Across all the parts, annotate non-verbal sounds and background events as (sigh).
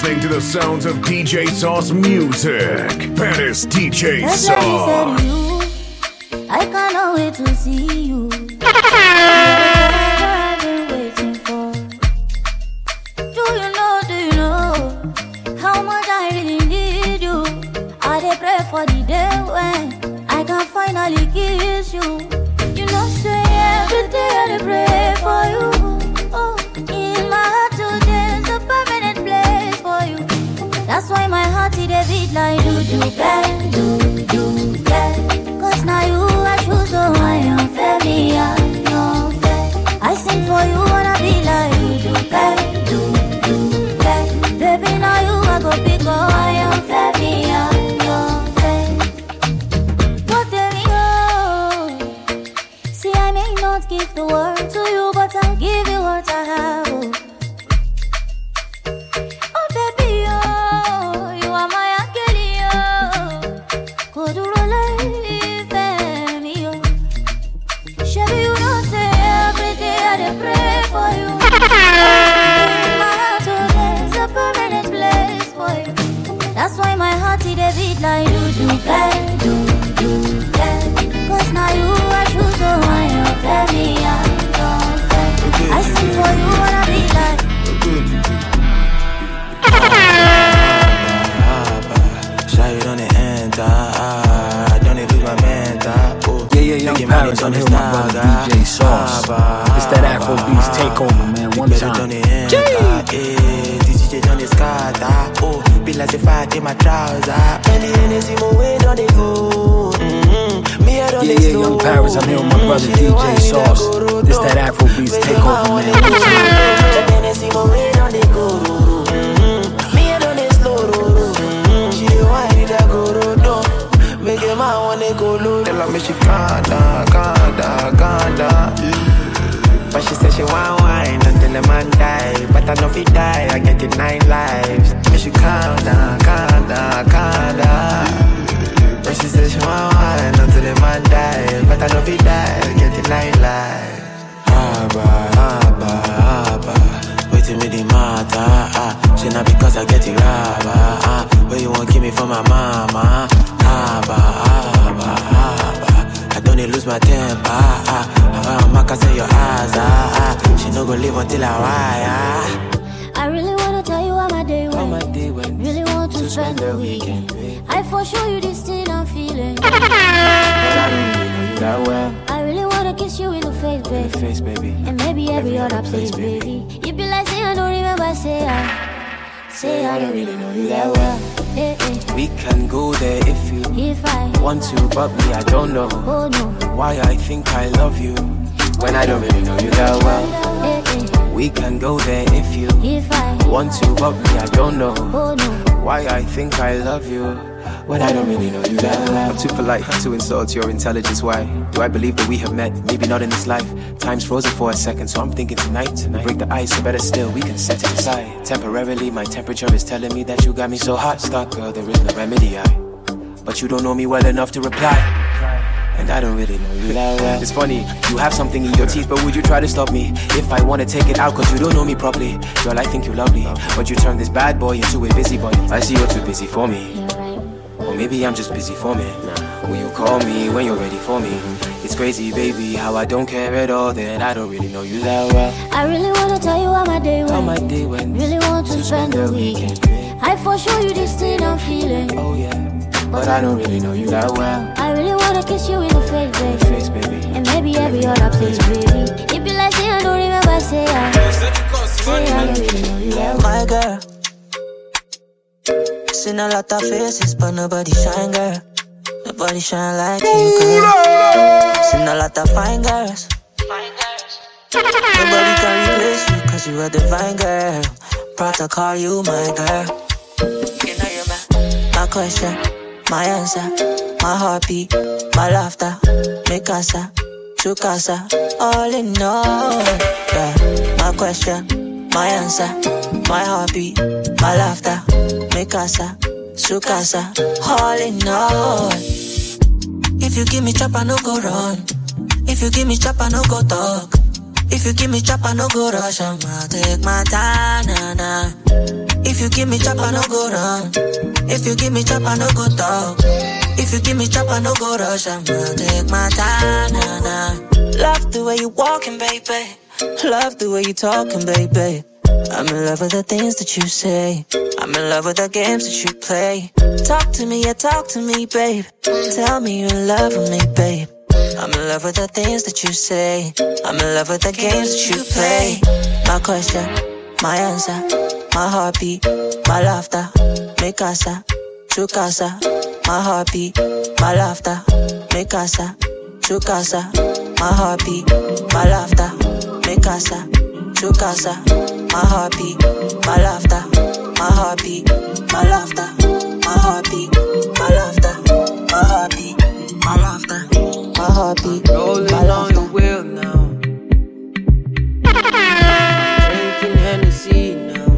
listening to the sounds of DJ Sauce music. That is DJ That's Sauce. you. I cannot wait to see you. I've been waiting for. Do you know? Do you know how much I really need you? I dey pray for the day when I can finally kiss you. You know, say every day I pray for you. My heart it a beat like do do bang, do do bang. Cause now you I choose, so I am I am fair. I sing for you wanna be like do do bang, I you wanna be like. Shy on the enter, I don't lose my mental. Yeah, yeah, Young Paris, I'm here with my brother. DJ Sauce. It's that Afro Beats takeover, man, one time. on the enter. DJ on the oh. Be like the fat in my trouser. And the my way on the go. Yeah, yeah, Young Paris, I'm here with my brother DJ Sauce. This that Afro Beats takeover, man, one time. Hennessy, my way on the go. Mm-hmm. Me, I don't dey slow, mm-hmm. She dey whine it, I go, do Make a man wanna go low. Tell her me she. But she said she want wine until the man die. But I know if he die, I get it nine lives. Me she calm down, calm she said she want wine until the man die. But I know if he die, it nine lives. Abba, abba, abba. Waiting with the matter. Ah. She not because I get it rubber. Ah. Where you want give me for my mama? Abba, abba, abba. I don't need lose my temper. Ah. Ah. Maka say your eyes. Ah. ah. She no go live until I wire. I really wanna tell you how my day went. my day went. Really want to spend the weekend. I for sure you this thing I'm feeling. But I don't really know you that well. I really wanna kiss you in the face, baby. In the Face, baby. And maybe every other place, baby. You be like, say I don't remember, say I. Say I don't really know you that well. Eh, eh. We can go there if you If I, want to, but me, I don't know. oh no. Why I think I love you when I don't really know you that well. Eh, eh. We can go there if you If I, want to, but me, I don't know. oh no. Why I think I love you when I don't really know you that well. I'm too polite to insult your intelligence. Why do I believe that we have met? Maybe not in this life. Time's frozen for a second, so I'm thinking tonight. tonight. break the ice, or better still, we can set it aside. Temporarily, my temperature is telling me that you got me so hot. Stop, girl, there is no remedy. I, but you don't know me well enough to reply. And I don't really know you that well. It's funny, you have something in your teeth, but would you try to stop me? If I wanna take it out, cause you don't know me properly. Girl, I think you're lovely, but you turn this bad boy into a busy boy. I see you're too busy for me. You're right. Or maybe I'm just busy for me. Will you call me when you're ready for me? It's crazy, baby, how I don't care at all that I don't really know you that well. I really wanna tell you how my day went. How my day went. Really want to spend the weekend. I for sure you this thing I'm feeling. Oh yeah, but I don't really know you that well. I really wanna kiss you in the face, baby. Face, baby. And maybe every other place, baby. If you be like, say I don't remember, say I. Say I don't really know you that well. My girl. Seen a lot of faces, but nobody shine, girl. Nobody shine like you, girl. Seen a lot of fine girls. Nobody can replace you, cause you a divine girl. Proud to call you my girl. You know you're my, my question, my answer, my heartbeat, my laughter, mi casa, tu casa, all in all. Yeah. My question, my answer, my heartbeat, my laughter, mi casa, su casa, all in all. If you give me chop, I no go run. If you give me chop, I no go talk. If you give me chop, I no go rush, I'ma take my time, nah, nah. If you give me chop, I no go run. If you give me chop, I no go talk. If you give me chop, I no go rush, I'ma take my time, nah, nah. Love the way you walking, baby. Love the way you talking, baby. I'm in love with the things that you say. I'm in love with the games that you play. Talk to me, yeah, talk to me, babe. Tell me you're in love with me, babe. I'm in love with the things that you say. I'm in love with the games that you play. My question, my answer, my heartbeat, my laughter, mi casa, tu casa. My heartbeat, my laughter, mi casa, tu casa. My heartbeat, my laughter, mi casa. My heartbeat, my laughter, my heartbeat, my laughter, my heartbeat, my laughter, my heartbeat, my laughter, my heartbeat, Rolling my on your wheel now. Drinking Hennessy now.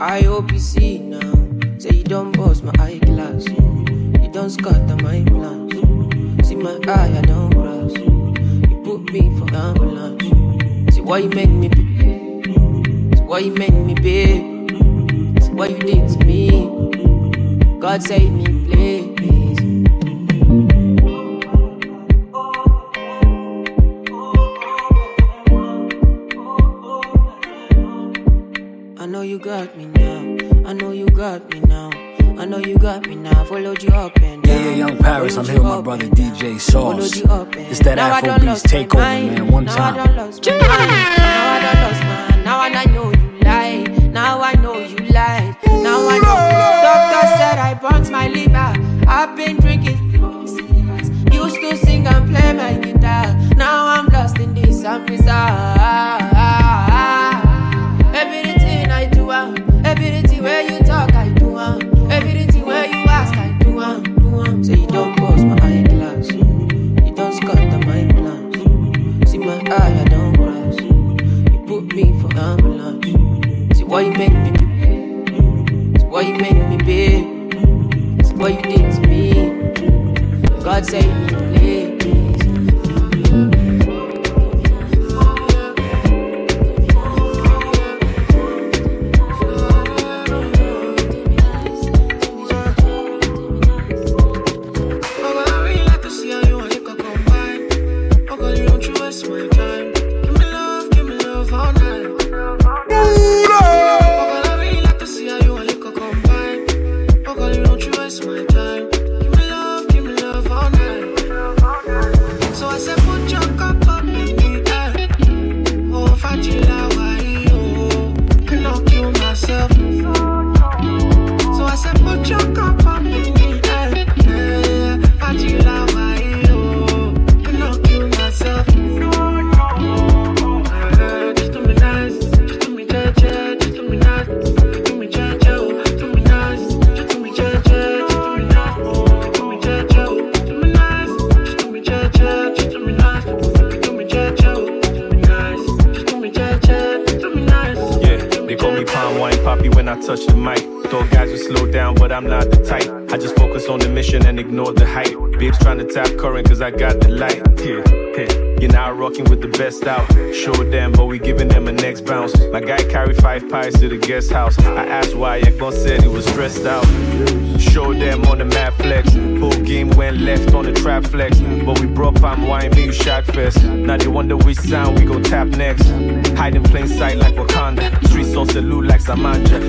I hope you see now. Say you don't bust my eyeglass. You don't scatter my plans. See my eye, I don't cross. You put me for ambulance. Why you make me be. See why you make me be. See what you did to me. God save me, please. I know you got me now. I know you got me now. I know you got me now. Followed you up and Yeah, down. yeah, Young Paris. I'm here with my brother. DJ Sauce. Followed you up and It's that Now I Afro done Beats lost my takeover, man. One now I time. done lost my mind. Now I done lost my. Now I know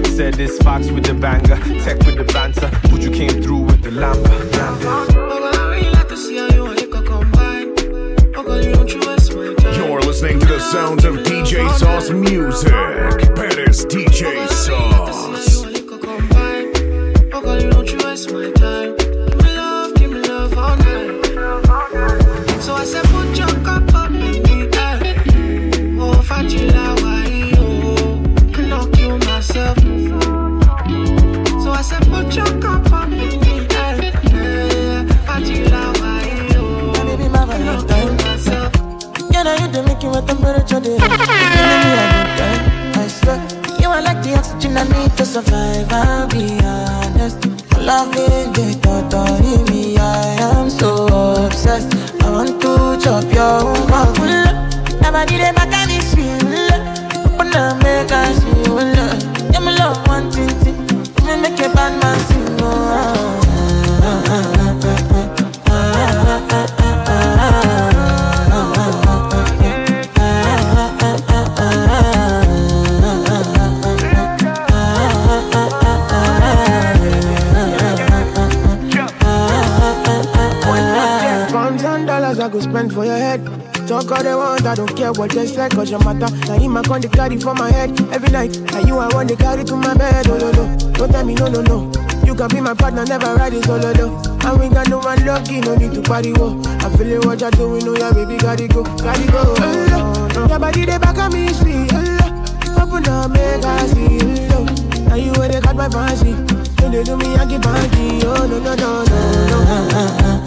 Said this Fox with the banger, tech with the banter. But you came through with the lamba. You're listening to the sounds of DJ Sauce Music. Paris DJ Sauce. Survive. I'll be honest. Loving the thought of me, Fuck all they want, I don't care what they say, cause your matter. Now him I con the carry for my head every night. And you I want to carry to my bed, oh no no. Don't tell me no no no. You can be my partner, never riding solo though. And we got no one lucky, no need to party wo. I feel it what you're doing, oh yeah, baby, gotta go, gotta go. Oh, no. Your body they back on me, sweet. Oh, open up, make I see. Oh, now you where they got my fancy. When they do me, I get panty. Oh no no no no no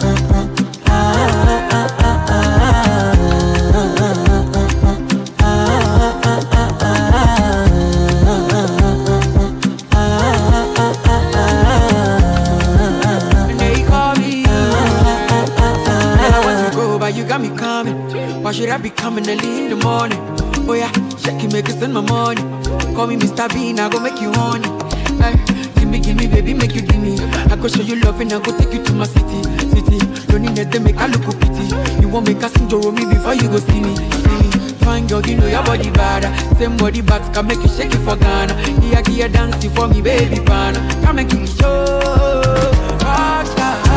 make it spend my money. Call me Mr. Bean, I go make you honey. Hey, eh, give me, give me, baby, make you give me. I go show you love and I go take you to my city, city. Don't need to make I look pity. You want make a sing me before you go see me, see me. Fine girl, you know your body bad. Same body bags can make you shake it for Ghana. Here, here, dancing for me, baby, pan. Come and give me show. Rockstar.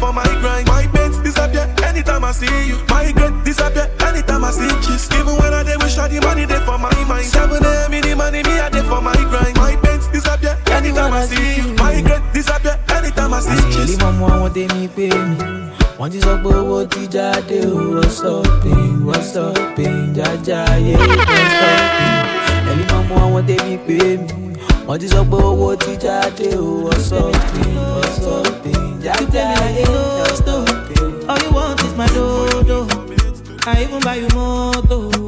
Me I dey for my grind. My pains disappear anytime I see you. My regret disappear anytime I see kiss. Even when I dey wish all the money dey for my mind. Seven a.m. in the money, me I dey for my grind. My pains disappear anytime I see you. My regret disappear anytime I see àṣírí kiss. mọ́mọ́ àwọn tèmi pé mi wọ́n ti sọ pé owó ti jáde o wọ́n stopping wọ́n stopping jájá ayé wọ́n stopping ẹ̀lí mọ́mọ́ àwọn tèmi pé mi wọ́n ti sọ pé owó ti jáde o wọ́n stopping wọ́n stopping jájá ayé wọ́n stopping. All you want is my dodo. I even buy you moto. Oh,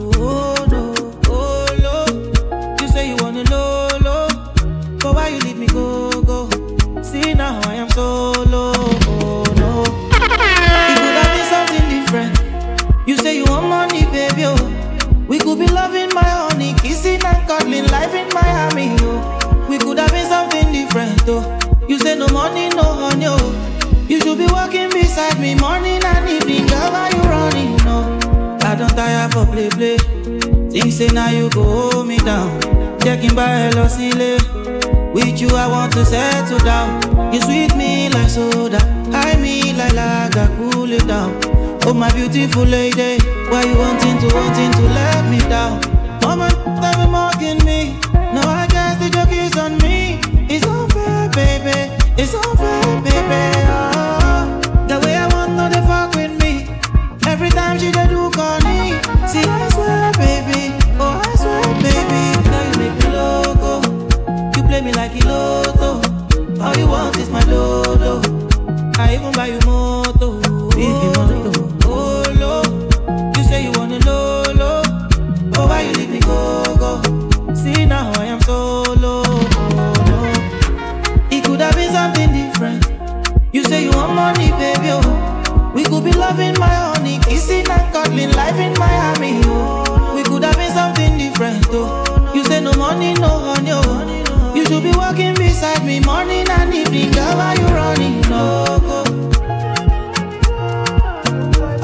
play play. Think say now you go hold me down. Checking by hello silly. With you I want to settle down. You sweet me like soda, high me like lager, cool it down. Oh my beautiful lady, why you wanting to wanting to let me down? Mama, they be mocking me.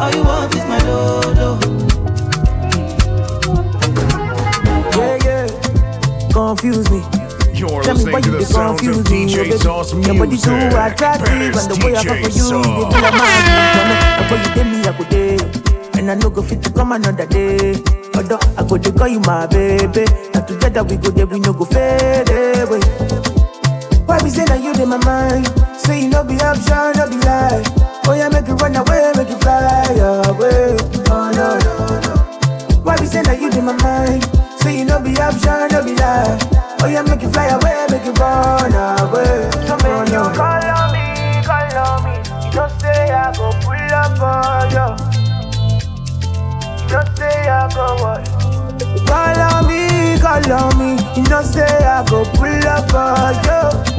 All you want is my dodo. Yeah, yeah. Confuse me. You're Tell me why to you the dey sounds of confuse me, DJ Sauce. Your body too attractive, and the way I DJ for you, you dey Sauce. be like magic. And boy, you dey me, I go dey, and I no go fit to come another day. Although I go dey call you my baby, and together we go there, we no go fade away. Why be say that you in my mind? Say you no be option, no be lie. Oh yeah, make it run away, make it fly away. Oh no no no. Why be say that you in my mind? Say you no be option, no be lie. Oh yeah, make it fly away, make it run away. So make you call on me, call on me. You don't say I go pull up on you. You don't say I go what? Call on me, call on me. You don't say I go pull up on you.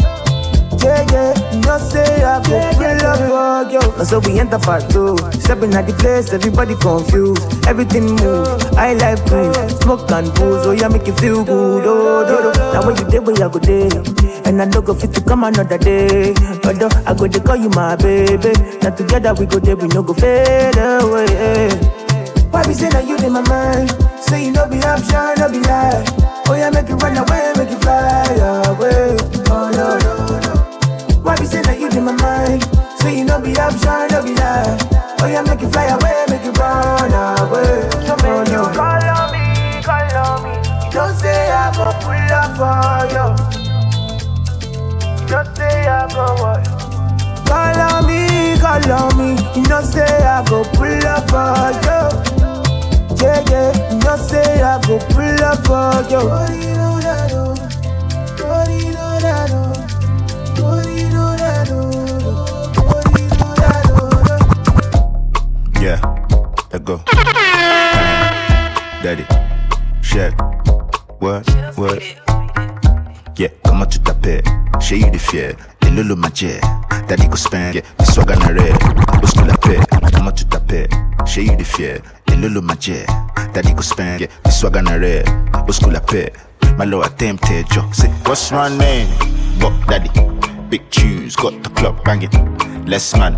Yeah, yeah, you say I go pull up for you. Now so we enter part two. Stepping at the place, everybody confused. Everything move. I like cruise, smoke and booze. Oh yeah, make you feel good. Oh, do, do. Now when you day, where I go day, and I don't go fit to come another day. Although I go to call you my baby. Now together we go there, we no go fade away. Why be say that you in my mind? Say you no be option, no be lie. Oh yeah, make it run away, make it fly away. Oh no no. Why be say that you in my mind? Say you no be option, no be lie. Oh yeah, make it fly away, make it run away. So oh, make you call on me, call on me. You don't say I go pull up for you. You don't say I go what? Call on me, call on me. You don't say I go pull up for you. Yeah, yeah, you know say I go pull up for you. Yeah, let go. Daddy, check. What, what? Yeah, comment tu t'appelles? J'ai eu des fiers, et le le T'as dit qu'on se peint, yeah, mais sois ganaré. La paix, comment tu t'appelles? J'ai eu des fiers, et le le T'as dit qu'on se peint, yeah, mais sois ganaré. La paix, my lord, tempted, yo. Say, what's my name? Buck Daddy. Big tunes, got the club banging. Less man,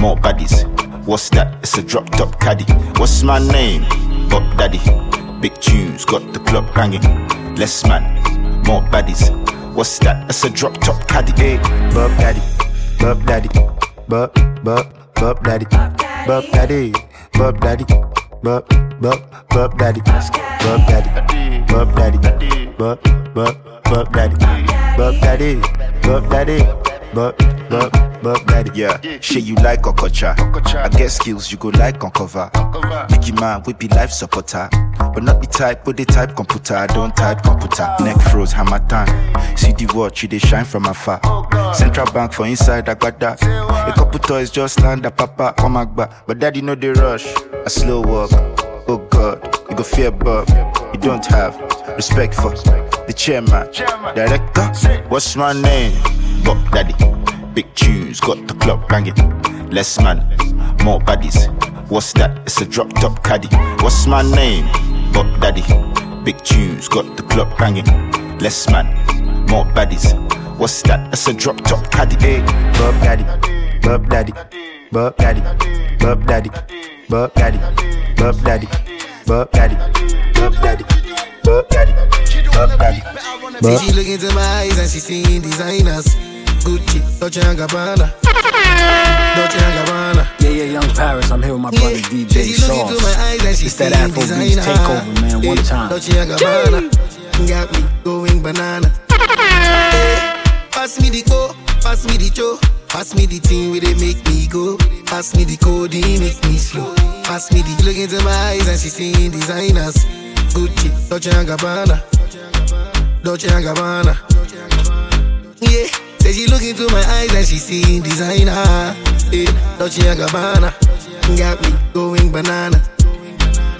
more baddies. What's that? It's a drop top caddy. What's my name? Buck Daddy. Big tunes, got the club banging. Less man, more baddies. What's that? It's a drop top caddy. Eh, hey, Bub Daddy, Bub Daddy, Bub, Bub, Bub Daddy, Bub Daddy, Bub Daddy, Bub, Bub, Bub Daddy, Bub Daddy, Bub Daddy, Bub, Bub, Bub Daddy, Bub Daddy, Bub Daddy, Bub, Bub, Bub Daddy. Yeah, shit you like Okocha. I get skills you go like uncover. Biggie man, we be life supporter. But not the type, but the type computer. I don't type computer. Neck froze, hammer time. See the watch, you they shine from afar. Central bank for inside, I got that. A couple toys just land at papa, oh my god. But daddy know the rush. I slow walk. Oh god, you go fear Bob. You don't have respect for the chairman, director. What's my name? Buck Daddy. Big tunes, got the club banging. Less man, more baddies. What's that? It's a drop top caddy. What's my name? Buck Daddy. Big tunes, got the club banging. Less man, more baddies. What's that? It's a drop top caddy. Hey, Bub Daddy, Bub Daddy, Bub Daddy, Bub Daddy, Bub Daddy, Bub Daddy, Bub Daddy, Bub Daddy, Bub Daddy, Bub Daddy. See, she look into my eyes and she seeing designers. Gucci, Dolce and Gabbana. Dolce and Gabbana. Yeah, yeah, Young Paris. I'm here with my brother DJ She look into my Sauce. eyes and she It's that seeing Afrobeats takeover, man. One time. Dolce and Gabbana. Got me going banana. Eh, Pass me the go, pass me the cho, pass me the thing where they make me go. Pass me the code, he make me slow. Pass me the look into my eyes and she seeing designers. Gucci, Dolce and Gabbana. Dolce and Gabbana. Yeah, say she look into my eyes and she seeing designer. Eh, Dolce and Gabbana. Got me going banana.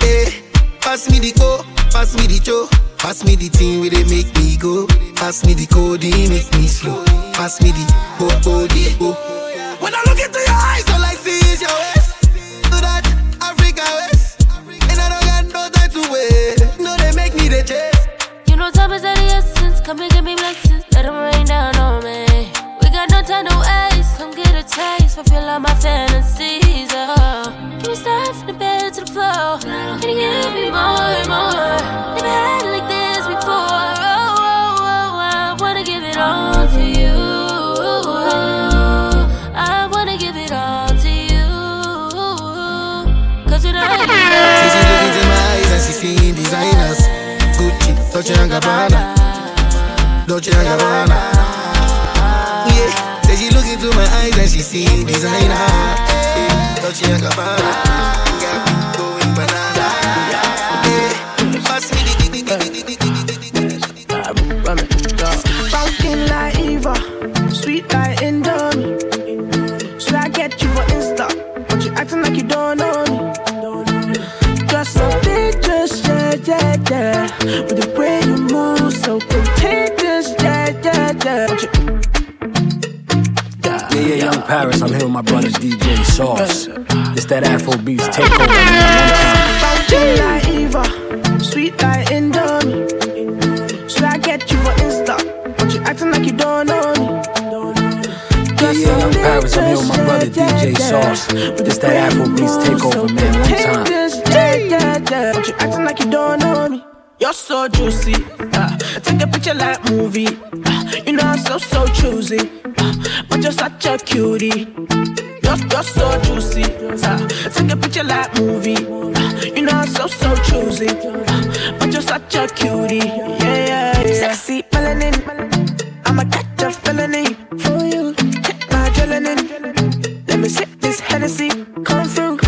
Eh, pass me the go, pass me the cho, Pass me the thing where they make me go. Pass me the codeine, make me slow. Pass me the oh oh the oh. When I look into your eyes, all I see is your waist. Do that Africa waist, and I don't got no time to wait. No, they make me the chase. You know time is of the essence. Come and give me blessings. Let them rain down on me. We got no time to waste. Come get a taste, fulfill all my fantasies. Oh. Can we start from the bed to the floor? Can you give me more and more? Never had like she seeing designers. Gucci, Dolce and Gabbana, Dolce and Gabbana. Yeah, say she look into my eyes and she seeing designer. Yeah, Dolce and Gabbana, got going banana. Yeah, pass me the the the the sweet like With the way you move, so contagious, yeah, yeah, yeah. Yeah, yeah, Young Paris. I'm here with my brother DJ Sauce. It's that Afro Beats takeover. skin like Eva, sweet like Indomie. So I get you for Insta, but you acting like you don't know me. Yeah, yeah, Young Paris. I'm here with my brother DJ Sauce. It's that Afro Beats takeover, man. One time. Yeah, yeah, yeah. But you acting like you don't know me. You're so juicy. Uh, take a picture like movie. Uh, you know I'm so so choosy. Uh, but you're such a cutie. You're, you're so juicy. Uh, take a picture like movie. Uh, you know I'm so so choosy. Uh, but you're such a cutie. Yeah, yeah, yeah. Sexy melanin. I'ma catch a felony for you. Hit my adrenaline. Let me sip this Hennessy. Come through.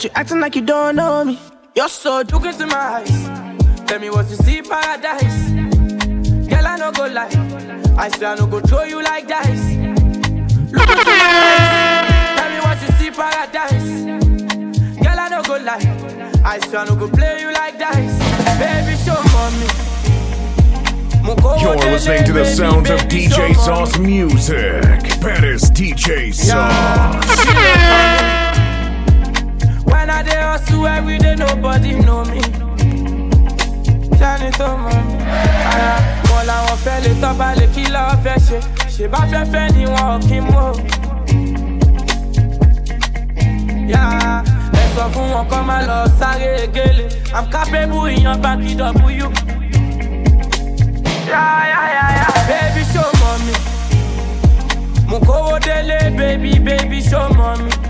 But you acting like you don't know me. You're so my eyes. Tell me what you see, paradise. Girl, I no go lie. I say I no go throw you like dice. Look into my eyes. Tell me what you see, paradise. Girl, I no go lie. I say I no go play you like dice. Baby, show mommy. You're listening to the sounds of DJ Sauce Music. Paris DJ Sauce. (laughs) When I dey hustle every day, nobody know me. Tó ni sọ fún wọn kọ́ máa lọ sáré egéle. I'm capable ìyan W. Baby show mọ̀ mi. Mo kówó délé baby baby show mọ̀ mi.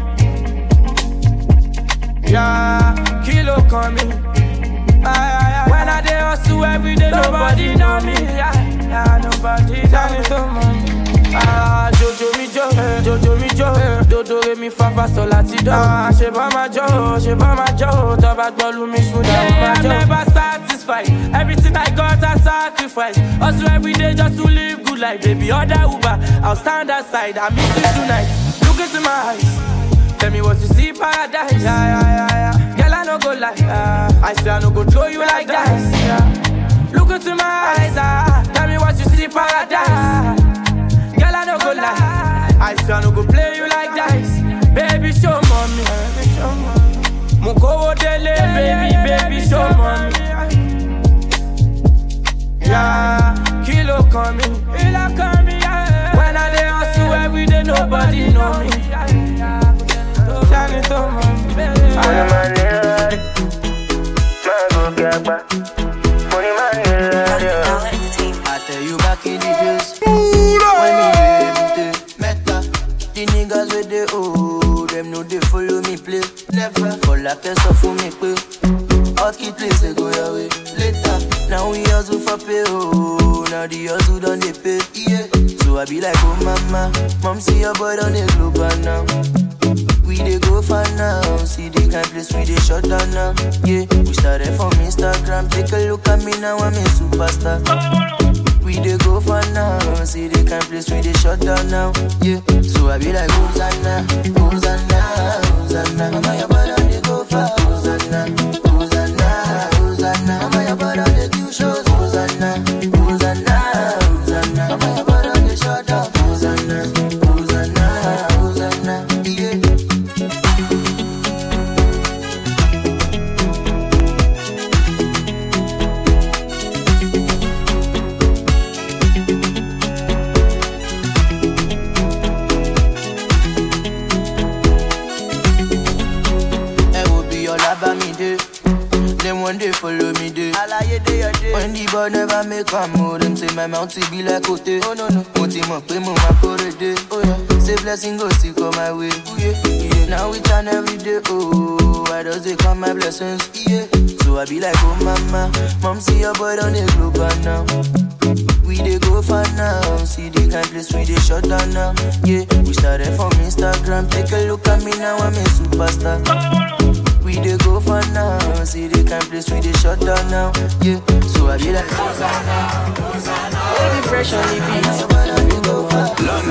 Yeah, kilo kan mi. Ay, ay, ay. When I dey hustle every day, nobody know me. Yeah, yeah, nobody tell me money. Ah, Jojo mi jo, Jojo mi jo, dodo re mi fa fa so láti do. Ah, ṣe bá ma jó, ṣe bá ma jó, tó bá gbọ́ lu mi mo ma jó. I'm never satisfied, everything I got I sacrifice. Hustle every day just to live good life, baby. Order Uber, I'll stand aside, I miss you tonight. Look into my eyes. Tell me what you see, paradise. Yeah, yeah, yeah, yeah. Girl, I no go lie. Yeah. I say I no go throw you like dice. Yeah. Look into my eyes. Ah. Tell me what you see, paradise. Girl, I no go lie. I say I no go play you like dice. Baby, show mommy. Mo kówó délé, baby, baby, show mommy. Yeah, kilo kan mi. Kilo kan. When I dey hustle every day, nobody know me. I the. The oh, the be like oh mama, mom see your boy don dey global now. We dey go far now, see the kind place we dey shut down now. Yeah, we started from Instagram, take a look at me now, I'm a superstar. We dey go for now. See the kind place we dey shut down now. Yeah. So I be like Hosanna, Hosanna, Hosanna. Mama your brother dey go Hosanna, Hosanna, o dem say my mouth be like ote. oh no no mo ti mọ̀ pé mo máa kórè oh yeah. say blessing go still come my way. Yeah. Yeah. now we turn every day oh i just dey count my blessings. Yeah. so i be like oh mama mom see your boy don dey global now. We dey go far now, see the kind place we dey shut down now. Yeah, we started from Instagram, take a look at me now, I'm a superstar. We dey go far now, see the kind place we dey shut down now. Yeah, so I be like Hosanna, Hosanna. Baby fresh on the beat. London.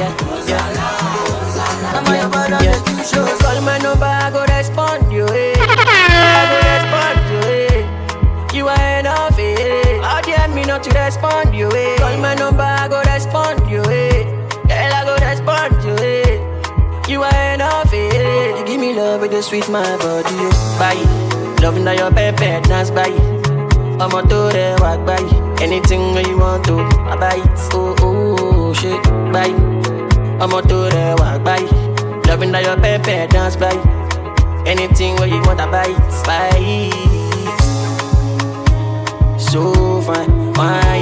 Yeah, yeah. I'm your brother, yeah. show. Call my number, I go respond you. Eh. I go respond you. Eh. You are enough, eh? How dare me not to respond you, eh? Call my number, I go with sweet my body, oh. Bye. Loving that your pepper dance, to do the walk, bye. Anything that you want to, I buy it. Oh, oh, oh, shit, bye. I'm a to do the walk, bye. Loving that your pepper dance, bye. Anything where you want, I buy it, bye so fine. Why?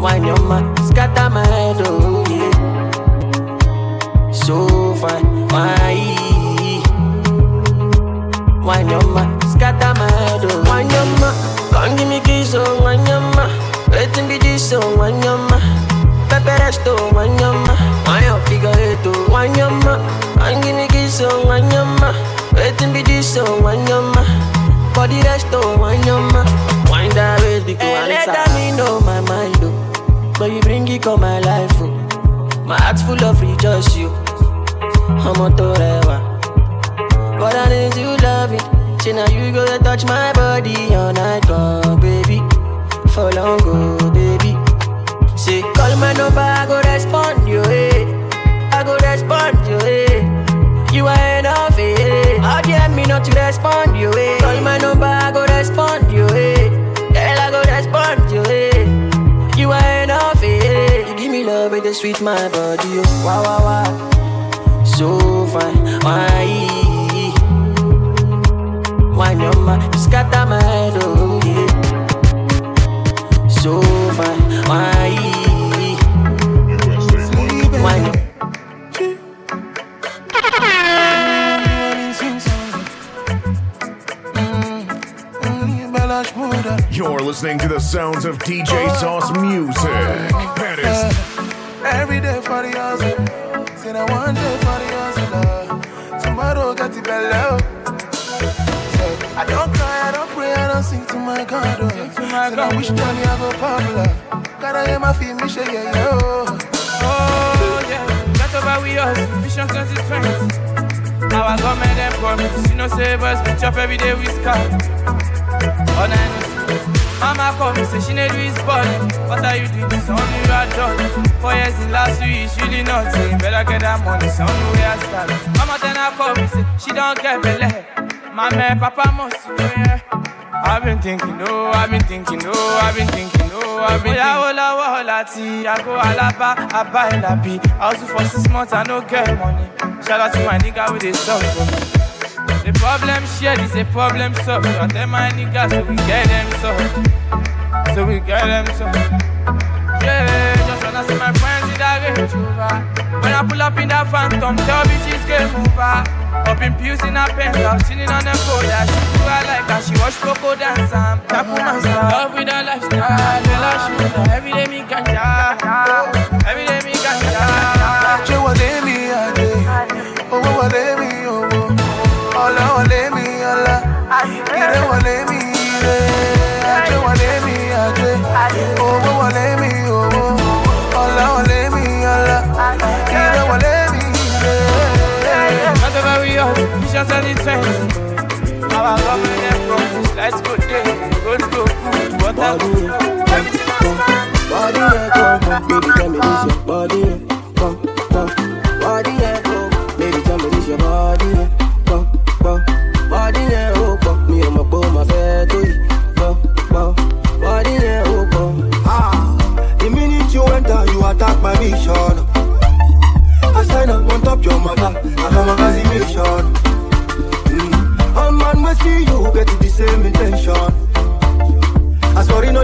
Why your man scatter my head, oh yeah. So fine. Why? Why your man scatter my head, oh. Why man come give me kiss, oh. Why your man waiting be this, oh. Why pepper rest, oh. Why your man why your figure eight, oh. Why your man come give me kiss, oh. Why your man waiting be this, oh. Why your man for the rest of one your man Wind that waist because hey, let me know my mind oh. But you bring it come my life oh. My heart's full of rejoice you I'm a torewa But I need you loving Say now you go to touch my body all night long baby For long go baby Say call my number I go respond you eh I go respond you eh you are enough, eh? How dare me not to respond you, eh? Call my number, I go respond you, eh? Girl, I go respond you, eh? You are enough, eh? You give me love the sweet my body, oh. Wow, wow, wow. So fine, why? Why your man scatter my head, oh yeah. So fine, why? Why? You're listening to the sounds of DJ Sauce Music. Paris. Every day for the hustle. Say that one day for the hustle. The belly. Say, I don't cry, I don't pray, I don't sing to my God. Oh. Sing to my Say, God. I wish Johnny I go popular. Gotta hear my feel me shake yeah, yeah, oh. Oh, yeah. Get over with us. Vision 2020. Our government them promise. You know, save us. We chop every day with scar. Oh, nah, no, Mama call me, say she need his body. What are you doing? It's only you are done. Four years in last week, it's really nothing. Better get that money, it's only way I start. Mama then I call me, say she don't get belly. Mama, Papa must know, yeah. I've been thinking, oh, I've been thinking, oh, I've been thinking, oh, I've been thinking. Oya, ola, ola, ti, I go alaba, I buy labi. I hustle for six months, I no get money. Shout out to my nigga with a song for me. The problem shared is a problem solved. So I tell my niggas so we get them solved. So we get them solved. Yeah, just wanna see my friends in that Range Rover. When I pull up in that phantom, tell bitches game over. Up in pews in a penthouse, sitting on pole. Yeah, she do I like her. She watch Coco dance and Tapu. Love with her lifestyle, I shoot her. Every day me ganja, us,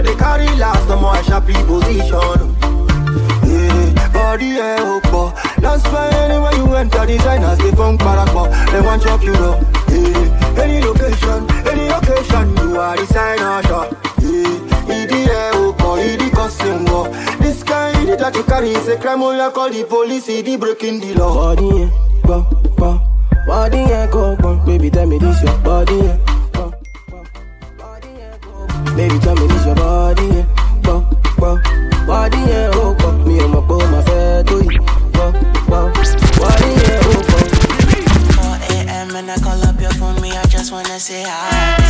they carry last, no more I sharp position. Yeah, body yeah, hope That's why anywhere you enter, designers they funk paracord. They want chop you up. Yeah, any location, any occasion, you are designer shop. Yeah, idi yeah, hope idi costume war. This kind that you carry is a crime. Oh, you call the police, idi breaking the law. Body yeah, go, go. Body yeah, go, go. Baby, tell me this your body yeah. Baby, tell me this your body oh, oh, yeah. Go, go. Body yeah, oh, go. Me and my boy, my fair to you. Go, go. Body yeah, oh, go. 4 a.m. and I call up your phone, me, I just wanna say hi.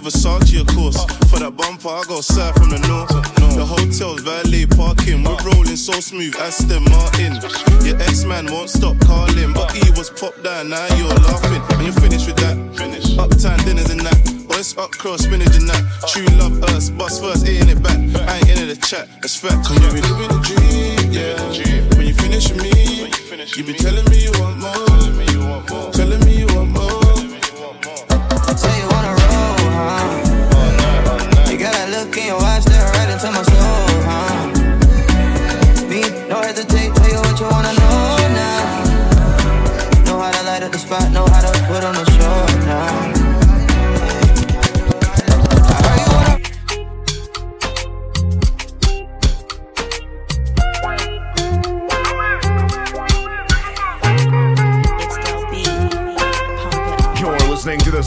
With Versace, of course. For that bumper, I go south from the north. The hotel's valet parking. We're rolling so smooth, Aston Martin. Your ex man won't stop calling, but he was popped down. Now you're laughing, and you're finished with that. Uptown dinners and that. It's up cross spinach and that. True love us, bust first, ain't it back. I ain't into the chat, that's fact. Cause you be living the dream, yeah. When you finish with me, you be telling me you want more. Telling me you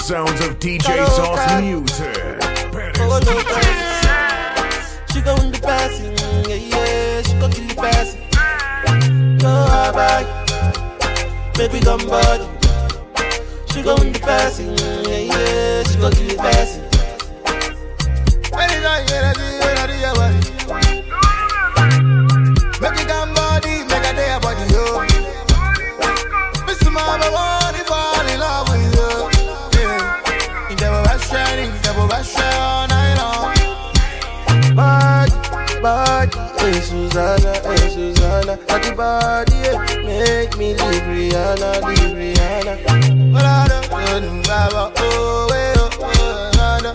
sounds of DJ Sauce Music. She gon' the passing, yeah, yeah. She gon' kill the passing. Go back, baby, come body. She gon' the passing, Susanna, hey Susanna. Body, body, yeah. Make me leave Rihanna, leave Rihanna. But I don't know, oh, wait, oh, eh, oh, na, na.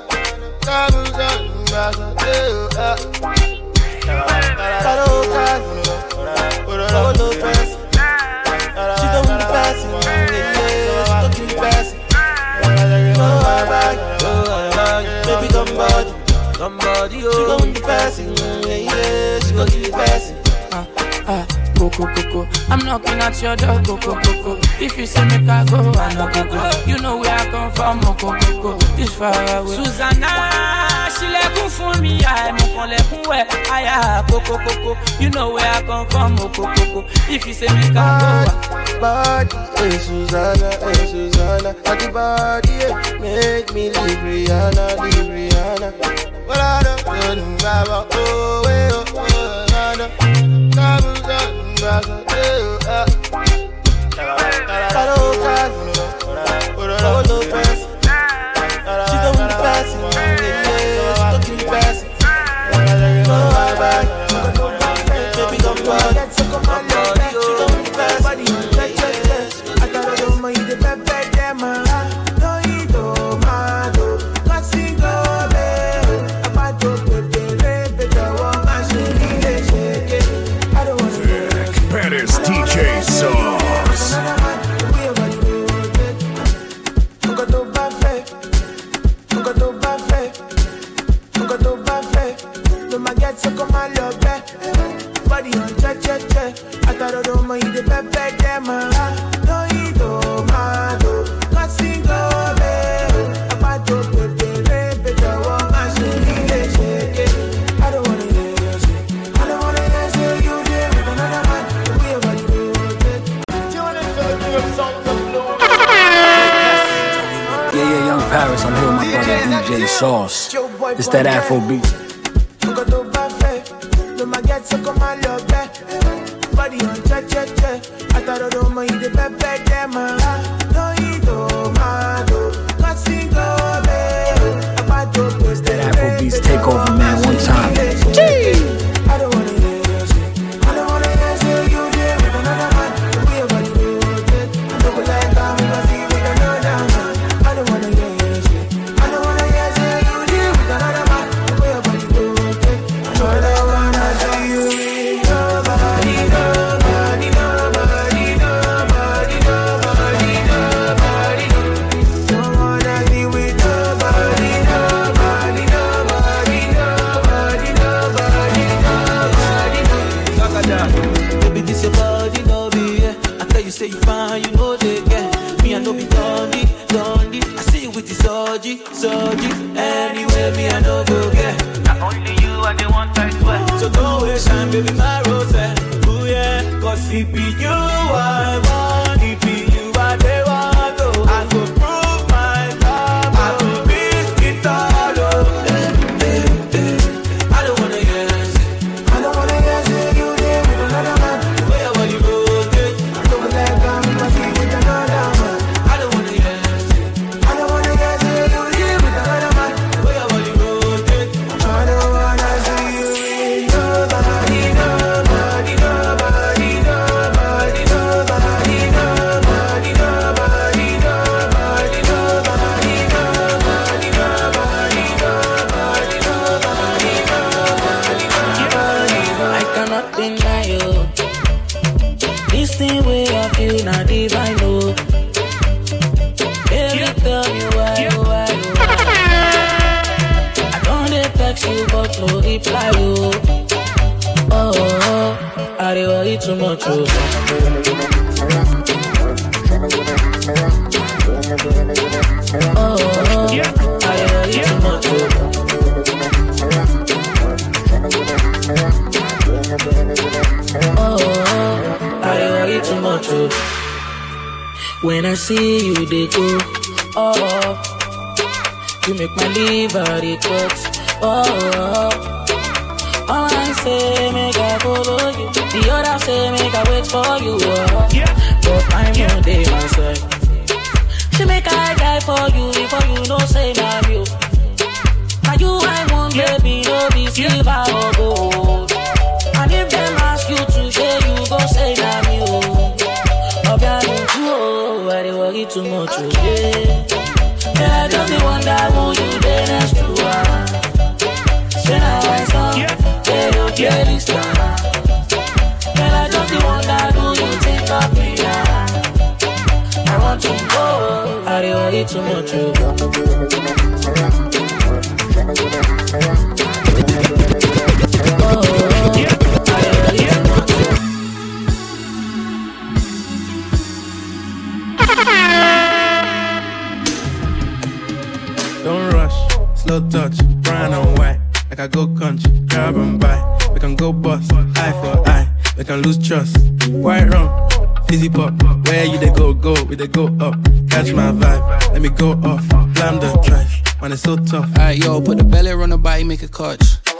Come, come, come, oh. Oh. She gon' the passing, yeah, high back. Baby, come body, come body, oh. She gon' the passing, coco. I'm knocking at your door, coco, coco. If you say me I go, I know coco. You know where I come from, oh, coco, coco. This far away. Susanna, she lekun fun me. I mo kon lekun we, aya coco, coco. You know where I come from, oh, coco, coco. If you say me I go, body, hey eh, Susanna, hey Susanna, at body, hey, eh, make me leave Rihanna, leave Rihanna. Well, I don't know, oh, oh, oh, oh, oh, oh, oh, oh, oh, oh, oh, oh, she don't want to pass it. Yeah, yeah, she don't pass it. No, back. put the belly on the body, make a clutch.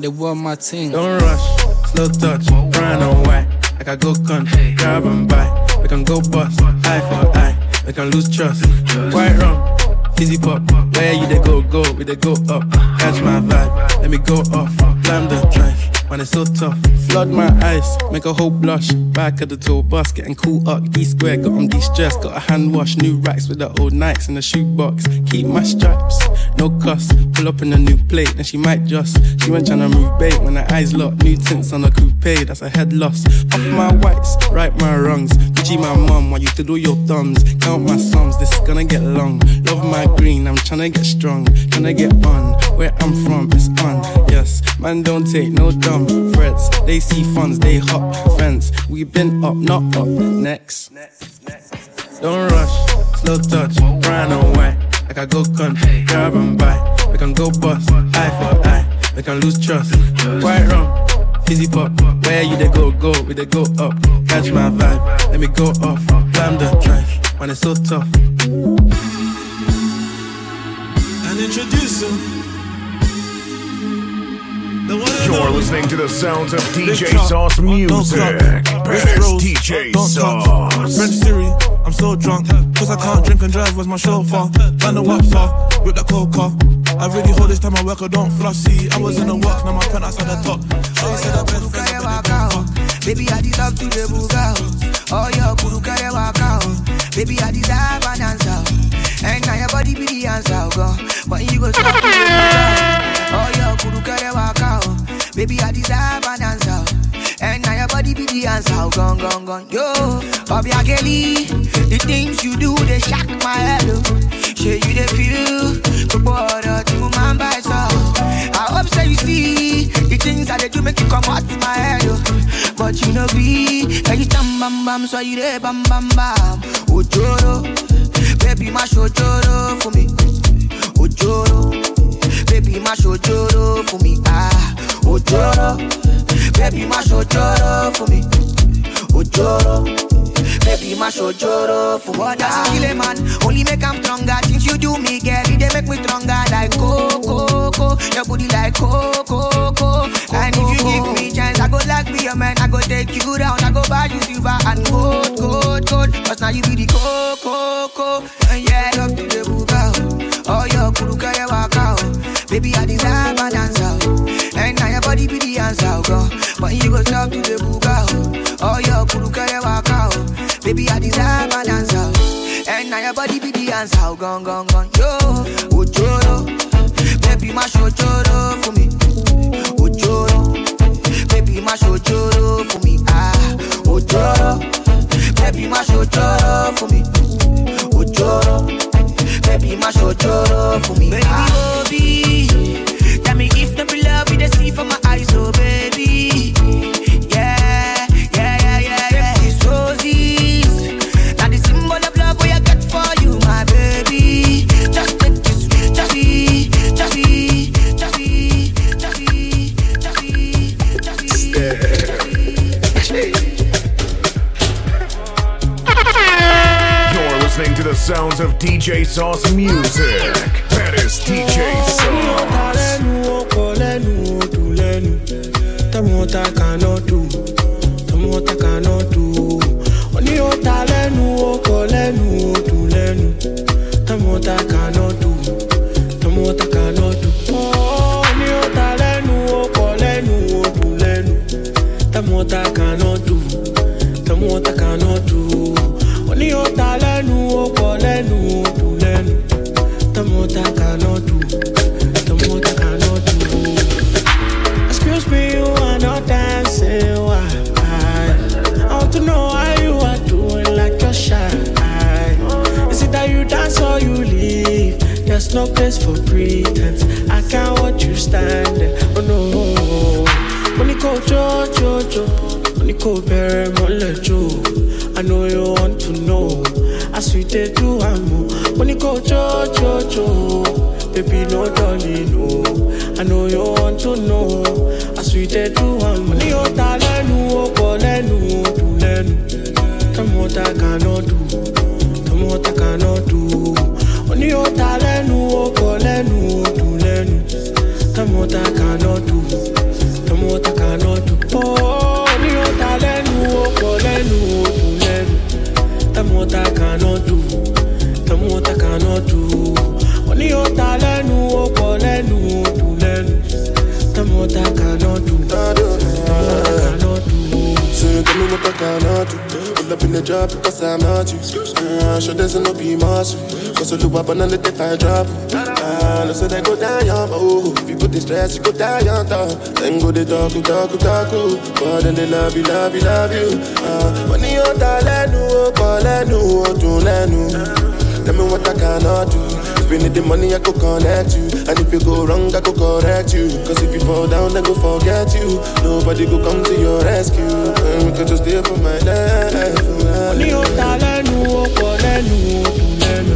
they were my ting. Don't rush, slow touch, and white. Like I go country, grab and buy. We can go bust, eye for eye. We can lose trust. White rum, fizzy pop. Where you they go, go, we they go up. Catch my vibe, let me go off. Blam the drive, man, it's so tough. Flood my eyes, make a whole blush. Back of the tour bus, getting cool up. D square, got on de stress. Got a hand wash, new racks with the old Nikes in the shoebox. Keep my stripes, no cuss. Pull up in a new plate, then she might just. She went tryna move bait when her eyes locked. New tints on a coupe, that's a head loss. Off my whites, right my wrongs. Gucci my mum, while you to do your thumbs. Count my sums, this is gonna get long. Love my green, I'm tryna get strong. Tryna get on, where I'm from, it's on. Yes, man, don't take no dumb threats. They see funds, they hop fence. We been up, not up. Next. Don't rush, slow touch, brown and white. Like I go country, grab and buy. We can go bust, eye for eye. We can lose trust. White rum, fizzy pop. Where you they go, go, we they go up. Catch my vibe, let me go off. Blam the drive, man, it's so tough. And introduce him. The one and You're listening to the sounds of DJ Sauce Music. Don't. Best Wrist DJ. Sauce. French Siri, I'm so drunk. Cause I can't drink and drive, where's my chauffeur? Find the wapsa, with the coca. I really hold this time I work, I don't flossy. I was in the work, now my penthouse at the top. So you said I best friends, but they don't fuck. Baby, I deserve to the buga. Oh, your kuru kare waka. oh. Baby, I deserve an answer. And now your body be the answer, go. But you go stop to the oh, buga. Baby, I deserve an answer. And now your body be the answer, gone, gone, gone. Yo, Bobby Kelly, the things you do, they shock my head. Oh. Share you the feel, the border to my by so. I hope so you see the things that they do make you come out to my head. Oh. But you know be, can you tam bam bam, so you there bam bam bam. Ojoro, baby, my ojoro for me. Ojoro, baby, my ojoro for me. Ah, Ojoro, baby, my ojoro for me. Ojoro, baby, my ojoro for me. What does kill man? Only make I'm stronger. Things you do me, girl, they make me stronger. Like coco, coco, your booty like coco, coco. And if you give me chance, I go like be your man. I go take you down. I go buy you silver and gold, gold, gold. Cause now you be the coco, coco. And yeah, love to the buga. Oh, your kuru kare waka. oh. Baby, I deserve body be the answer, oh, girl. But you go stop to the buga. Oh, your kuru kare waka. oh. Baby, I deserve an answer. oh. And now your body be the answer, oh, gone, gone, gone. Yo, Ojoro. Baby, my shojoro for me. Ojoro. Baby, my shojoro for me. Ah, Ojoro. Baby, my shojoro for me. Ojoro. Baby, my shojoro for me. Baby, ah. Tell me if not be love, you the see from my eyes, oh baby. Yeah, yeah, yeah, yeah, yeah. These roses, now the symbol of love we I got for you, my baby. Just take this, just be, just be, just be, just be, just just You're listening to the sounds of DJ Sauce Music. That is DJ Sauce. What I cannot do. Tell me what I cannot do. Oní ọ̀tá lẹ́nu ọkọ̀ lẹ́nu odò lẹ́nu tell me what I cannot do understanding. Oh no. Money go cho cho cho, Money go bear mole jo. I know you want to know. As we did do amo. Money go cho cho cho, Baby no dolly no. I know you want to know. As we did do amo. Money o ta lenu o ko lenu o du lenu. Come cannot do. What I cannot do. Tell me what I cannot do. Oh, ní ó ta lẹ́nu, ó pọ̀ lẹ́nu, ó dùn lẹ́nu. Tell me what I cannot do. Tell me what I cannot do. Mo ní ó ta lẹ́nu, ó pọ̀ lẹ́nu, ó dùn lẹ́nu. Tell me what I cannot do. Tell me what I cannot do. You tell me what I cannot do. Pull up in the job because I'm not you. Uh, sure there's no be muscle. Cause you look up and let the fire drop. Uh, so they go down, young, oh. If you put the stress, you go down, young, talk. Then go the talk, talk, talk, But then they love you, love you, love you. When you ta lẹ́nu, ó pọ̀ lẹ́nu, ó dùn lẹ́nu. Tell me what I cannot do. If you need the money, I go connect you. And if you go wrong, I go correct you. Cause if you fall down, then go forget you. Nobody go come to your rescue. And we can just stay for my life. Mo ní ó ta lẹ́nu, ó pọ̀ lẹ́nu, ó dùn lẹ́nu.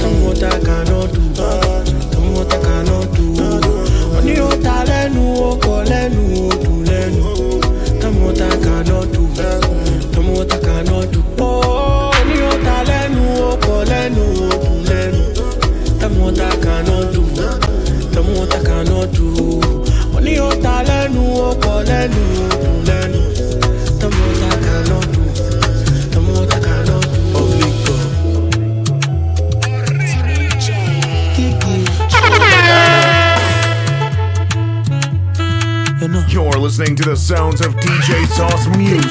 Tell me what I cannot do. Ní ó ta lẹ́nu, ó pọ̀ lẹ́nu, ó dùn lẹ́nu. Do. Tell me what I cannot do. Oh, mo ní ó ta lẹ́nu, ó pọ̀ lẹ́nu, ó dùn lẹ́nu. Cannot do. Tell me what I cannot do. Mo ní ó ta lẹ́nu, ó listening to the sounds of DJ Sauce Music.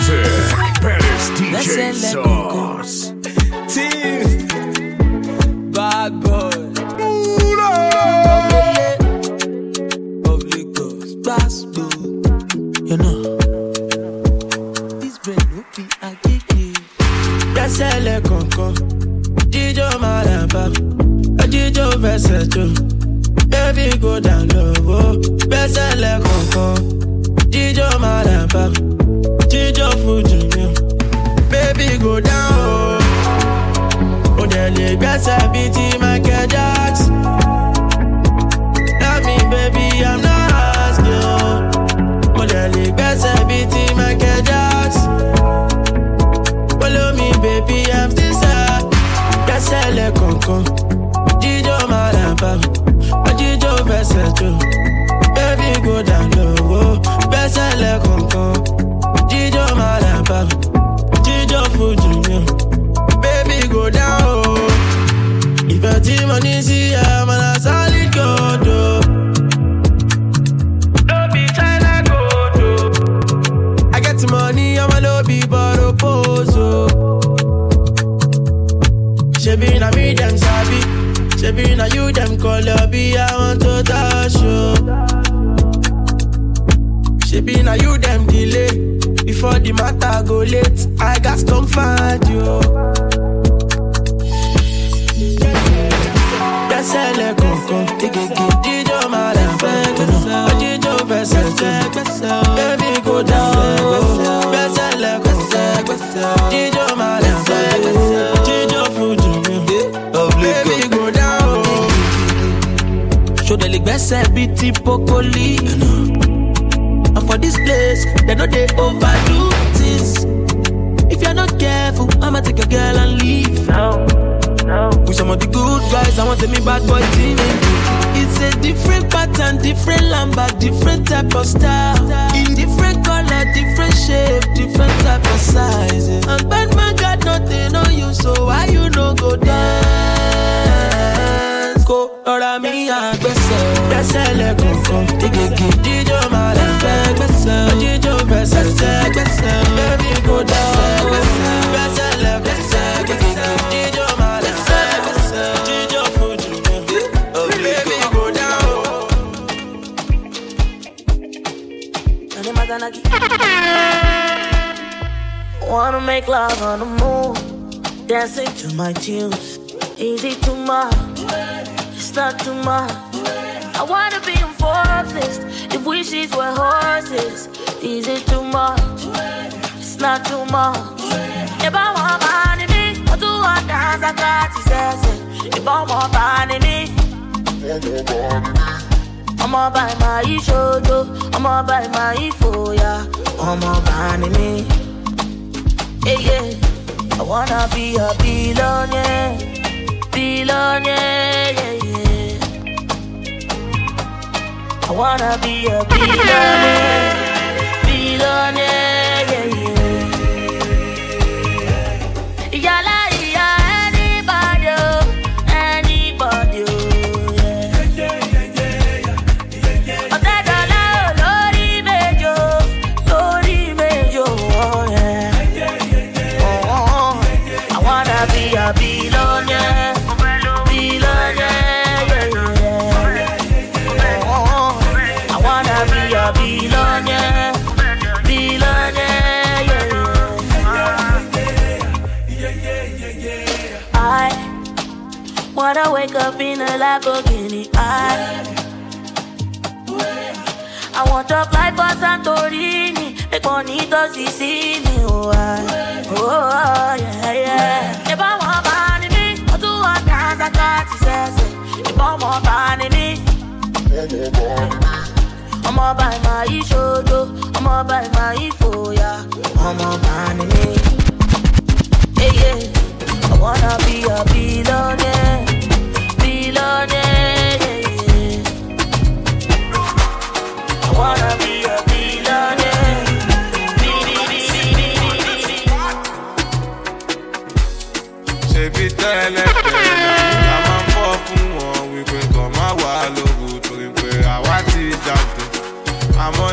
Paris DJ Sauce. This place, they know they overdo things. If you're not careful, I'ma take your girl and leave. No, no. With some of the good guys, I want to me bad boy team. It's a different pattern, different lamba, different type of style. In different color, different shape, different type of size. And bad man got nothing on you, so why you no go dance? Go, ọ̀rọ̀ mi àgbẹ̀sẹ̀. Gbẹ́sẹ̀lẹ̀ kọ̀ọ̀kan, jíjó baby go down, go down. Wanna make love on the moon, dancing to my tunes. Easy too much, it's not too much. I wanna be informed if wishes were horses. Easy too much, It's not too much. If I want money, me, I do one dance, I got to if I want money, me, I'ma buy my shoulder, I'ma buy my foya, I'ma buy me. Yeah, yeah. I wanna be a billionaire, billionaire, yeah. I wanna be a billionaire, billionaire, wanna wake up in a Lamborghini. I I want to fly for Santorini, make to Sicily. Oh, I, oh, yeah, yeah. If I want money, me, I do want dance, I got to say, if I want money, me. I'ma buy my shoulder, I'ma buy my foya, I'ma buy me. Yeah, yeah. I wanna be a billionaire, billionaire, yeah, yeah. I wanna be a billionaire. ṣebí tẹ́lẹ̀ tẹ́lẹ̀ a máa ń fọ́ fún wọn wípé kàn má wà lóru àwa ti jàǹtẹ̀ àmọ́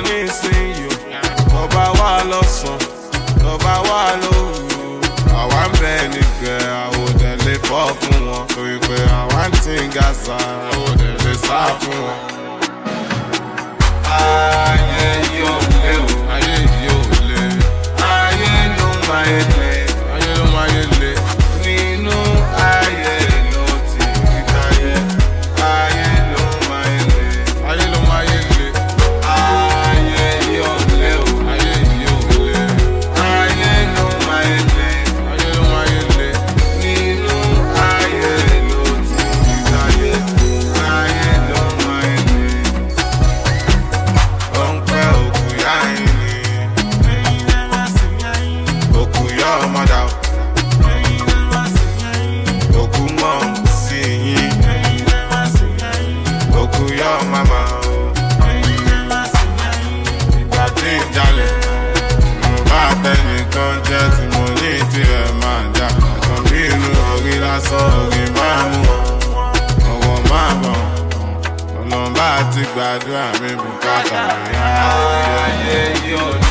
lè fọ́ fún wọn torí pé àwa ń tí ń ga sa àwòdẹ̀ lè sá fún wọn. ayé yóò lé o ayé lé ayé ló máa ń lé gbàdúrà mi bùkátà mi.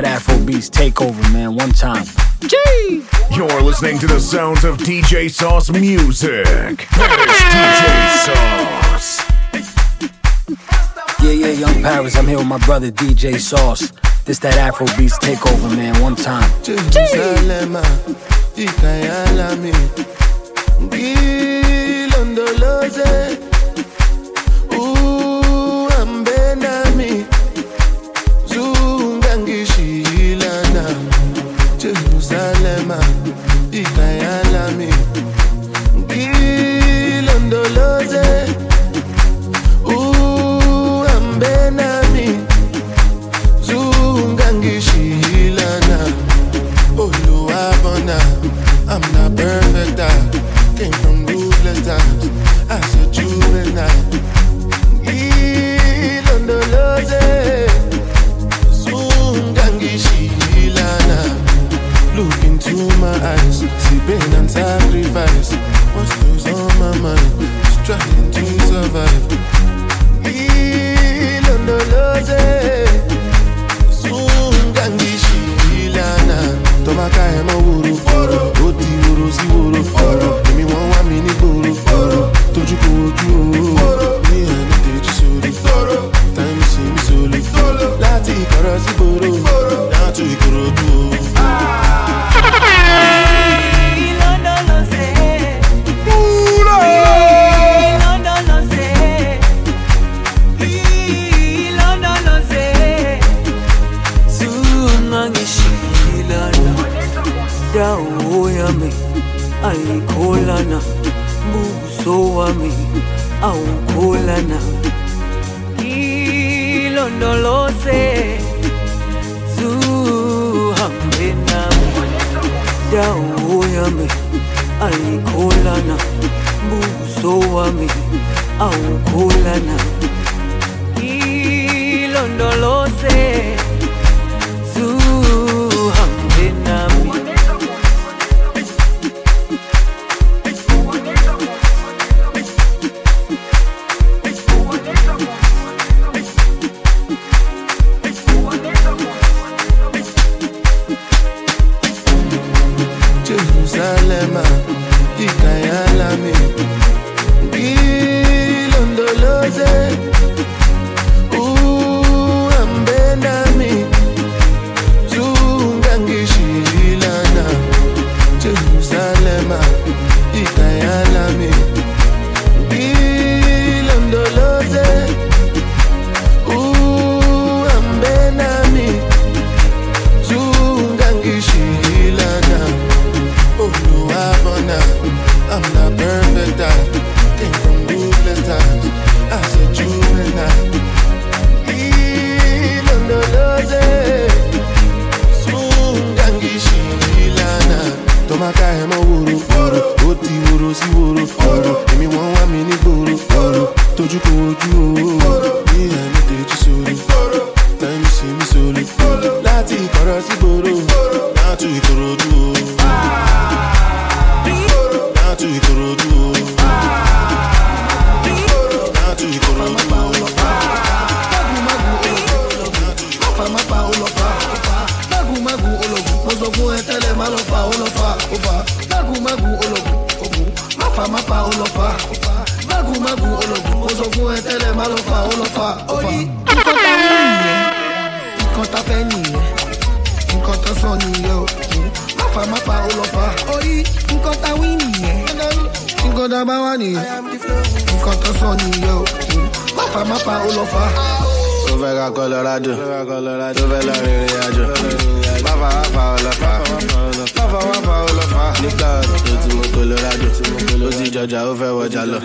that Afrobeats takeover, man, one time. Gee! You're listening to the sounds of DJ Sauce music. DJ Sauce. Yeah, yeah, young Paris, I'm here with my brother DJ Sauce. This that Afrobeats takeover, man, one time. Jeez. sana. Ilondoloze zuhambe nami dawo yami ayikholana buso wami awukholana ilondoloze jọjà ó fẹ́ wọjà lọ.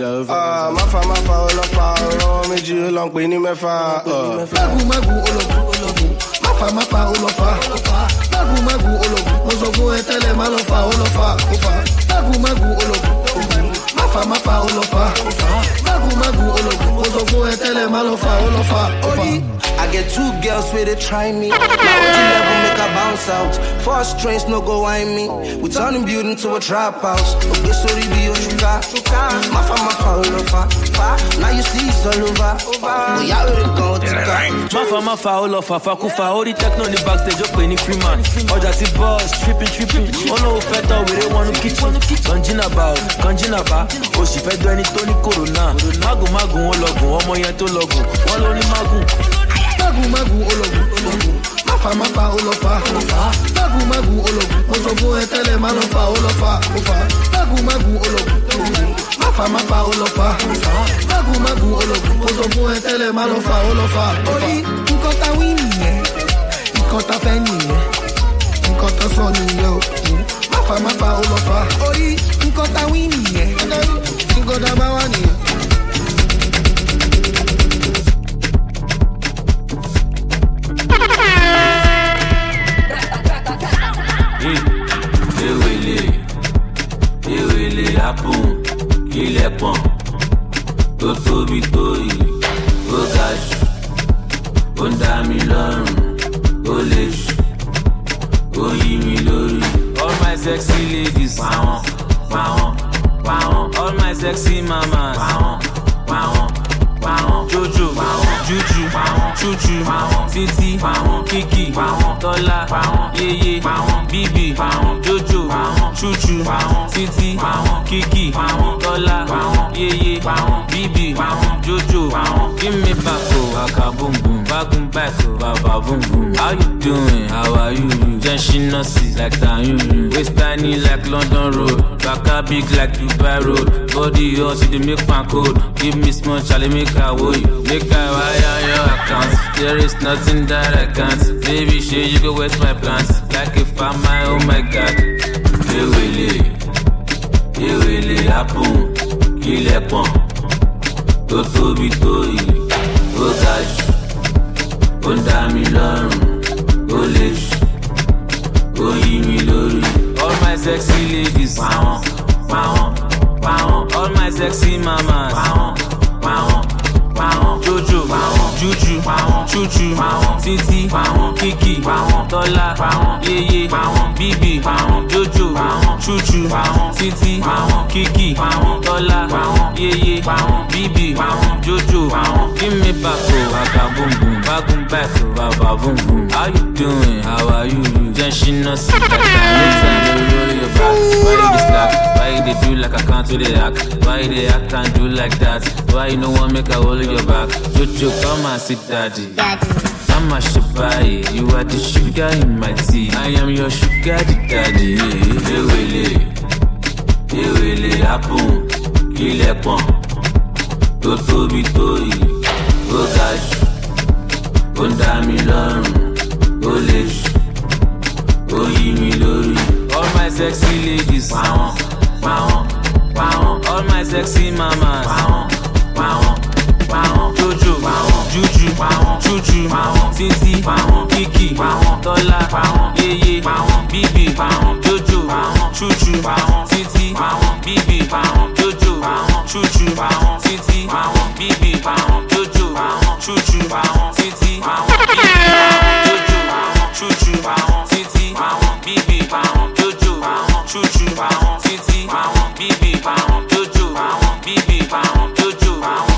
máfa ah, máfa ọlọ́pàá ọlọ́wọ́ méjì ó lọ pè ní mẹ́fà. mágùn ah. mágùn ológun ológun. Máfa máfa olọ́pàá mágùn mágùn ológun. Mo sọ fún ẹ tẹ́lẹ̀ má lọ fa olọ́pàá mágùn mágùn ológun. Máfa máfa olọ́pàá mágùn mágùn ológun. Mo sọ fún ẹ tẹ́lẹ̀ má lọ fa olọ́pàá get two girls with it, try me. Now would you never make a bounce out? Four strings, no go whine me. We turn the building to a trap house. Okay, sorry, be your sugar. My fa, my fa, oh, all over. Now you see it's all over. Oh, yeah, we didn't go to My fa, my fa, all over. Fa, kufa, all the techno, the backstage, oh, up any free man. All that the boss, tripping, tripping. Oh no, feta, we don't want to kitchen. Kanjina ba, kanjina ba. Oh, she fed any Tony Corona. Magun, magun, ó lọ́gùn, ọmọ yẹn tó lọ́gùn. Wọ́n lórí magun fa ó lọ fa ó fa mágùn mágùn ó lọgùn ó lọgùn máfa máfa ó lọ fa mágùn mágùn ó lọgùn mo sọ fún ẹ tẹ́lẹ̀ má lọ fa ó lọ fa. orí nǹkan ta wí nìyẹn. Fẹ́ nìyẹn. Nǹkan sọ nìyẹn o. Máfa máfa ó lọ fa. orí nǹkan ta wí nìyẹn nǹkan nìyẹn. Ewele ewele apun kílẹ̀ pọ̀n. Tó tóbi tó yìí ó ga jù ó ń dá mi lọ́rùn ó lè jù ó yí mi lórí. all my sexy ladies pàwọn pàwọn pàwọn all my sexy mamas. Pàwọn pàwọn jojo juju chuchu pàwọn kiki tọ́lá yeye bíbí jojo chuchu pàwọn kiki tọ́lá yeye bíbí jojo. Pàwọn give me back o waka boom boom bagun back o baba boom how you doing? How are you? Jẹ́ ṣínà sí like tayun. Waist tiny like london road baka big like dubai road. Body hot you dey make pan cold give me small chale make i wo you? Make i wire your account there is nothing that i can't. Baby shit, you go waste my plans. like a farmer oh my god. Ewele ewele apun kílẹ̀ pọ̀n tó tóbi tó yìí ó ga jù ó dá mi lọ́rùn. Ó lè jù ó yí mi lórí. all my sexy ladies. Pàwọn pàwọn pàwọn all my sexy mamas. Pàwọn pàwọn jojo pàwọn juju pàwọn chuchu pàwọn títí pàwọn kiki pàwọn tọ́lá pàwọn yeye pàwọn bíbí pàwọn jojo pàwọn chuchu pàwọn títí pàwọn kiki pàwọn tọ́lá pàwọn yeye pàwọn bíbí pàwọn jojo pàwọn give me back o waka boom boom bagun back o baba boom boom how you doing how are you jẹ́ ṣínà sí kàkà later lórí lórí your back why you dey why do like I can't do the act. Why you dey act and do like that? Why you no wan make I hold your back? Jojo come and sit daddy. I'm a shabby, you are the sugar in my tea. I am your sugar daddy. Ewele, ewele apun, kílẹ̀ pọ̀n, tó tóbi tó yìí, ó ga jù, ó ń dá mi lọ́rùn, ó lè jù, ó yí mi lórí. All my sexy ladies, pàwọn, All my sexy mamas, pàwọn. Jojo, juju, títí, pàwọn, kiki, tọ́lá, yeye, bíbí, jojo, títí, pàwọn, bíbí, jojo, títí, pàwọn, bíbí, jojo, títí, pàwọn, bíbí, jojo, títí, pàwọn, bíbí, jojo, títí, pàwọn, bíbí, jojo, bíbí, jojo,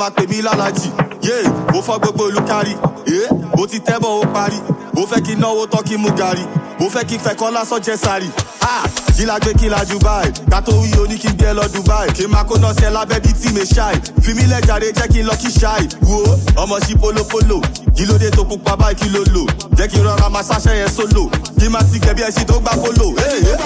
máa pè mí lálàjì. Yé ó fọ́ gbogbo ìlú kárí. Ó ti tẹ́bọ̀ ó parí. Ó fẹ́ kí náwó tán kí mú gàrí. Ó fẹ́ kí fẹ́kọ́ lásán jẹ́ sáré kí la gbé kí la wí o ní kí n gbé lọ dubai. Kí n máa kó náà sí ẹ lábẹ́ bíi tí mi ṣáì. Fi mí lẹ́jàre jẹ́ kí n lọ kí ṣáì. Wo ọmọ sí polopolo kí ló dé tó pupa báyìí kí ló lò? Jẹ́ kí rọra máa ṣáṣẹ́ yẹn sólò kí n máa ti gẹ̀bí ẹṣin tó gbá polo. ẹyọ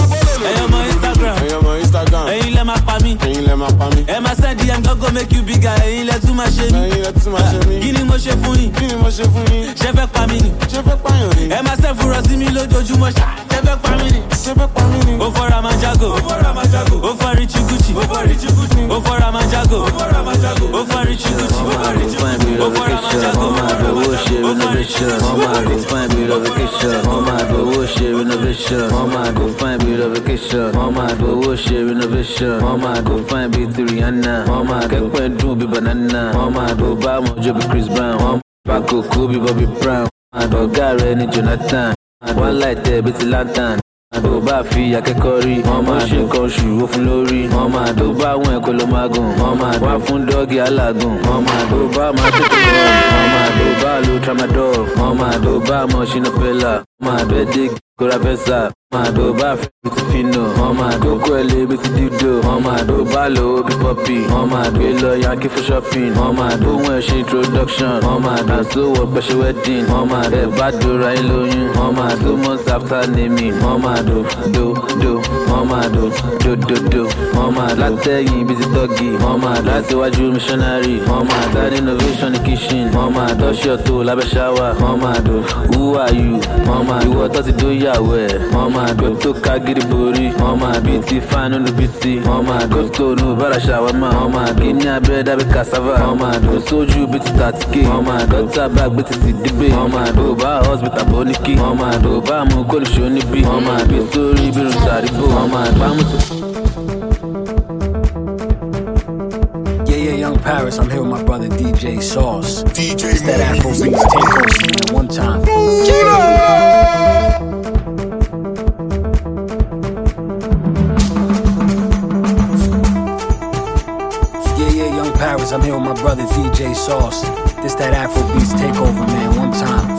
ọmọ instagram. Ẹyọ ọmọ instagram. Ẹyin lẹ máa pa mí. Ẹyin lẹ máa pa mí. ẹ máa send dm gọ́gọ́ make you bigger. Ẹyin lẹ tún máa ṣe mí. Ẹyin lẹ tún máa ṣe mí. kí ni mo ṣe fún yín? Kí ni mo ṣe fún yín. ṣe fẹ́ pa mí ni? Ṣe fẹ́ pààyàn ni. ẹ máa send fúnra sí mi lójoojúmọ́ ṣá. ṣe fẹ́ pa mí ni ṣe fẹ́ pa mí ni. ó fọ́ra máa jágò ó fọ́ richie gucci ó fọ́ra máa jágò ó fọ́ richie gucci ó fọ́ra máa jágò Wọ́n máa fowó ṣe renovation. Wọ́n máa go fine bí relocation. Wọ́n máa fowó ṣe renovation. Wọ́n máa go fine bí relocation. Wọ́n máa fowó ṣe renovation. Wọ́n máa go fine bí ti Rihanna. Wọ́n máa kẹ́pẹ́ dùn bí banana. Wọ́n máa tó bá wọn jó bí Chris Brown. Wọ́n máa kókó bí Bobby Brown. Wọ́n máa dọ̀gá rẹ̀ ní Jonathan. Wọ́n láì tẹ̀ bí ti lantern tó bá fi akẹ́kọ̀ọ́ rí wọ́n máa ṣe nǹkan oṣù ó fún lórí. Wọ́n máa tó bá àwọn ẹ̀kọ́ ló máa gùn. Wọ́n máa wá fún dọ́ọ̀gì alágùn. Wọ́n máa tó bá máa tètè lọ wọ́n máa tó bá lo tramadol. Wọ́n máa tó bá mọ̀ ṣínú pẹ́lá wọ́n máa tó dé kóra fẹ́sà. wọ́n máa tó bá fi ti fino wọ́n máa tó kó ẹlẹ́ bí ti dídò wọ́n máa tó bá lo bí pọ́pì wọ́n máa tó lọ yankee for shopping wọ́n máa tó wọ́n ṣe introduction wọ́n máa tó so wọ pẹ̀ṣẹ̀ wedding wọ́n máa tẹ̀ bá dora ẹ̀ lóyún wọ́n máa tó months after naming wọ́n máa do do do wọ́n máa do do do do wọ́n máa látẹ̀yìn bí ti tọ́gì wọ́n máa láti wájú missionary wọ́n máa ta innovation ní kitchen wọ́n máa dọ́ṣọ̀ tó lábẹ́ ṣáwà wọ́n máa do who are you wọ́n máa ìwọ tó ti dó yàwó ẹ̀ wọ́n máa do tó ká gidi borí wọ́n máa bí ti fáánù ní bí ti wọ́n máa do stone bára ṣàwámà wọ́n máa do kíní abẹ́rẹ́ dábí cassava wọ́n máa do sójú bí ti tàtíkè wọ́n máa do tá bá gbé ti ti dígbé wọ́n máa do bá hospital bó ní kí wọ́n máa do bá mú kólùṣó níbí wọ́n máa do sórí bí irun tàríbò wọ́n máa bá mú tó. Yeah, yeah, Young Paris. I'm here with my brother DJ Sauce. DJ it's that Afro Beats takeover, man. One time. Paris. I'm here with my brother DJ Sauce. This that Afro Beats takeover, man. One time.